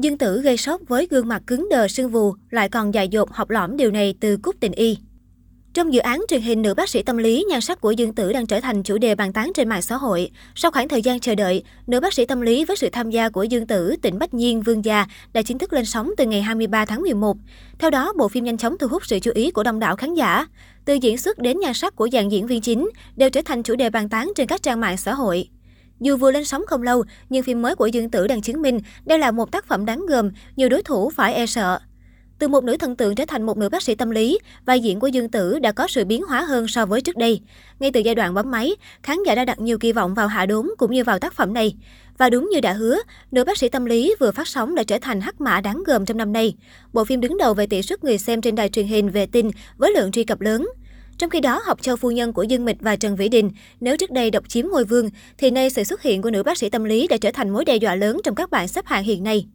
Dương Tử gây sốc với gương mặt cứng đờ sưng vù, lại còn dại dột học lõm điều này từ Cúc Tình Y. Trong dự án truyền hình nữ bác sĩ tâm lý, nhan sắc của Dương Tử đang trở thành chủ đề bàn tán trên mạng xã hội. Sau khoảng thời gian chờ đợi, nữ bác sĩ tâm lý với sự tham gia của Dương Tử, Tịnh Bách Nhiên, Vương Gia đã chính thức lên sóng từ ngày 23 tháng 11. Theo đó, bộ phim nhanh chóng thu hút sự chú ý của đông đảo khán giả. Từ diễn xuất đến nhan sắc của dàn diễn viên chính đều trở thành chủ đề bàn tán trên các trang mạng xã hội. Dù vừa lên sóng không lâu, nhưng phim mới của Dương Tử đang chứng minh đây là một tác phẩm đáng gờm, nhiều đối thủ phải e sợ. Từ một nữ thần tượng trở thành một nữ bác sĩ tâm lý, vai diễn của Dương Tử đã có sự biến hóa hơn so với trước đây. Ngay từ giai đoạn bấm máy, khán giả đã đặt nhiều kỳ vọng vào Hạ Đốn cũng như vào tác phẩm này. Và đúng như đã hứa, nữ bác sĩ tâm lý vừa phát sóng đã trở thành hắc mã đáng gờm trong năm nay. Bộ phim đứng đầu về tỷ suất người xem trên đài truyền hình về tin với lượng truy cập lớn. Trong khi đó, học cho phu nhân của Dương Mịch và Trần Vĩ Đình, nếu trước đây độc chiếm ngôi vương, thì nay sự xuất hiện của nữ bác sĩ tâm lý đã trở thành mối đe dọa lớn trong các bảng xếp hạng hiện nay.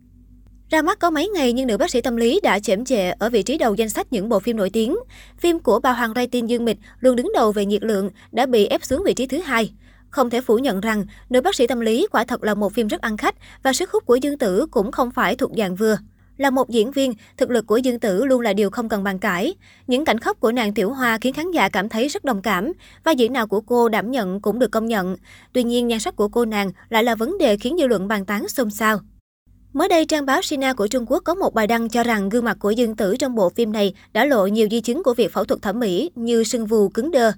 Ra mắt có mấy ngày nhưng nữ bác sĩ tâm lý đã chễm chệ ở vị trí đầu danh sách những bộ phim nổi tiếng. Phim của bà Hoàng Rai Tin Dương Mịch luôn đứng đầu về nhiệt lượng đã bị ép xuống vị trí thứ hai. Không thể phủ nhận rằng, nữ bác sĩ tâm lý quả thật là một phim rất ăn khách và sức hút của Dương Tử cũng không phải thuộc dạng vừa. Là một diễn viên, thực lực của Dương Tử luôn là điều không cần bàn cãi. Những cảnh khóc của nàng Tiểu Hoa khiến khán giả cảm thấy rất đồng cảm, và diễn nào của cô đảm nhận cũng được công nhận. Tuy nhiên, nhan sắc của cô nàng lại là vấn đề khiến dư luận bàn tán xôn xao. Mới đây, trang báo Sina của Trung Quốc có một bài đăng cho rằng gương mặt của Dương Tử trong bộ phim này đã lộ nhiều di chứng của việc phẫu thuật thẩm mỹ như sưng vù cứng đơ.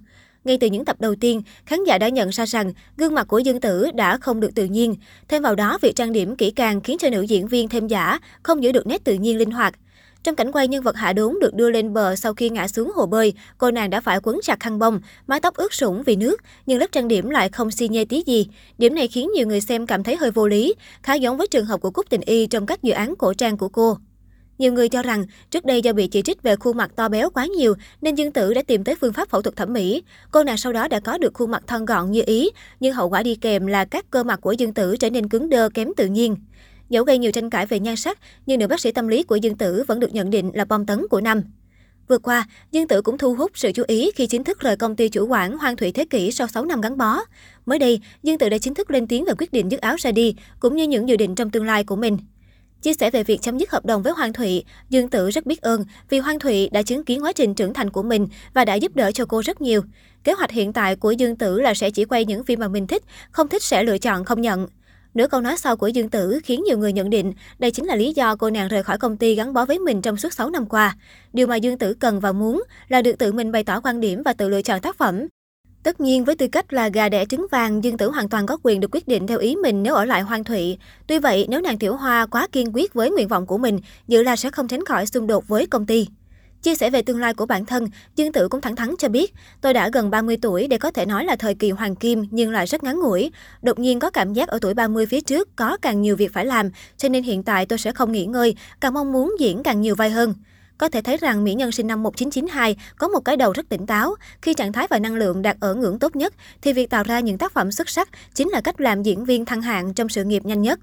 Ngay từ những tập đầu tiên, khán giả đã nhận ra rằng gương mặt của Dương Tử đã không được tự nhiên. Thêm vào đó, việc trang điểm kỹ càng khiến cho nữ diễn viên thêm giả, không giữ được nét tự nhiên linh hoạt. Trong cảnh quay nhân vật hạ đốn được đưa lên bờ sau khi ngã xuống hồ bơi, cô nàng đã phải quấn chặt khăn bông, mái tóc ướt sũng vì nước, nhưng lớp trang điểm lại không xi nhê tí gì. Điểm này khiến nhiều người xem cảm thấy hơi vô lý, khá giống với trường hợp của Cúc Tình Y trong các dự án cổ trang của cô. Nhiều người cho rằng trước đây do bị chỉ trích về khuôn mặt to béo quá nhiều nên Dương Tử đã tìm tới phương pháp phẫu thuật thẩm mỹ. Cô nàng sau đó đã có được khuôn mặt thon gọn như ý, nhưng hậu quả đi kèm là các cơ mặt của Dương Tử trở nên cứng đơ kém tự nhiên. Dẫu gây nhiều tranh cãi về nhan sắc, nhưng nữ bác sĩ tâm lý của Dương Tử vẫn được nhận định là bom tấn của năm. Vừa qua, Dương Tử cũng thu hút sự chú ý khi chính thức rời công ty chủ quản Hoang Thủy Thế Kỷ sau 6 năm gắn bó. Mới đây, Dương Tử đã chính thức lên tiếng về quyết định dứt áo ra đi, cũng như những dự định trong tương lai của mình. Chia sẻ về việc chấm dứt hợp đồng với Hoàng Thụy, Dương Tử rất biết ơn vì Hoàng Thụy đã chứng kiến quá trình trưởng thành của mình và đã giúp đỡ cho cô rất nhiều. Kế hoạch hiện tại của Dương Tử là sẽ chỉ quay những phim mà mình thích, không thích sẽ lựa chọn không nhận. Nửa câu nói sau của Dương Tử khiến nhiều người nhận định đây chính là lý do cô nàng rời khỏi công ty gắn bó với mình trong suốt 6 năm qua. Điều mà Dương Tử cần và muốn là được tự mình bày tỏ quan điểm và tự lựa chọn tác phẩm. Tất nhiên, với tư cách là gà đẻ trứng vàng, Dương Tử hoàn toàn có quyền được quyết định theo ý mình nếu ở lại Hoang Thụy. Tuy vậy, nếu nàng Tiểu Hoa quá kiên quyết với nguyện vọng của mình, dự là sẽ không tránh khỏi xung đột với công ty. Chia sẻ về tương lai của bản thân, Dương Tử cũng thẳng thắn cho biết, tôi đã gần 30 tuổi để có thể nói là thời kỳ hoàng kim nhưng lại rất ngắn ngủi. Đột nhiên có cảm giác ở tuổi 30 phía trước có càng nhiều việc phải làm, cho nên hiện tại tôi sẽ không nghỉ ngơi, càng mong muốn diễn càng nhiều vai hơn. Có thể thấy rằng mỹ nhân sinh năm 1992 có một cái đầu rất tỉnh táo. Khi trạng thái và năng lượng đạt ở ngưỡng tốt nhất, thì việc tạo ra những tác phẩm xuất sắc chính là cách làm diễn viên thăng hạng trong sự nghiệp nhanh nhất.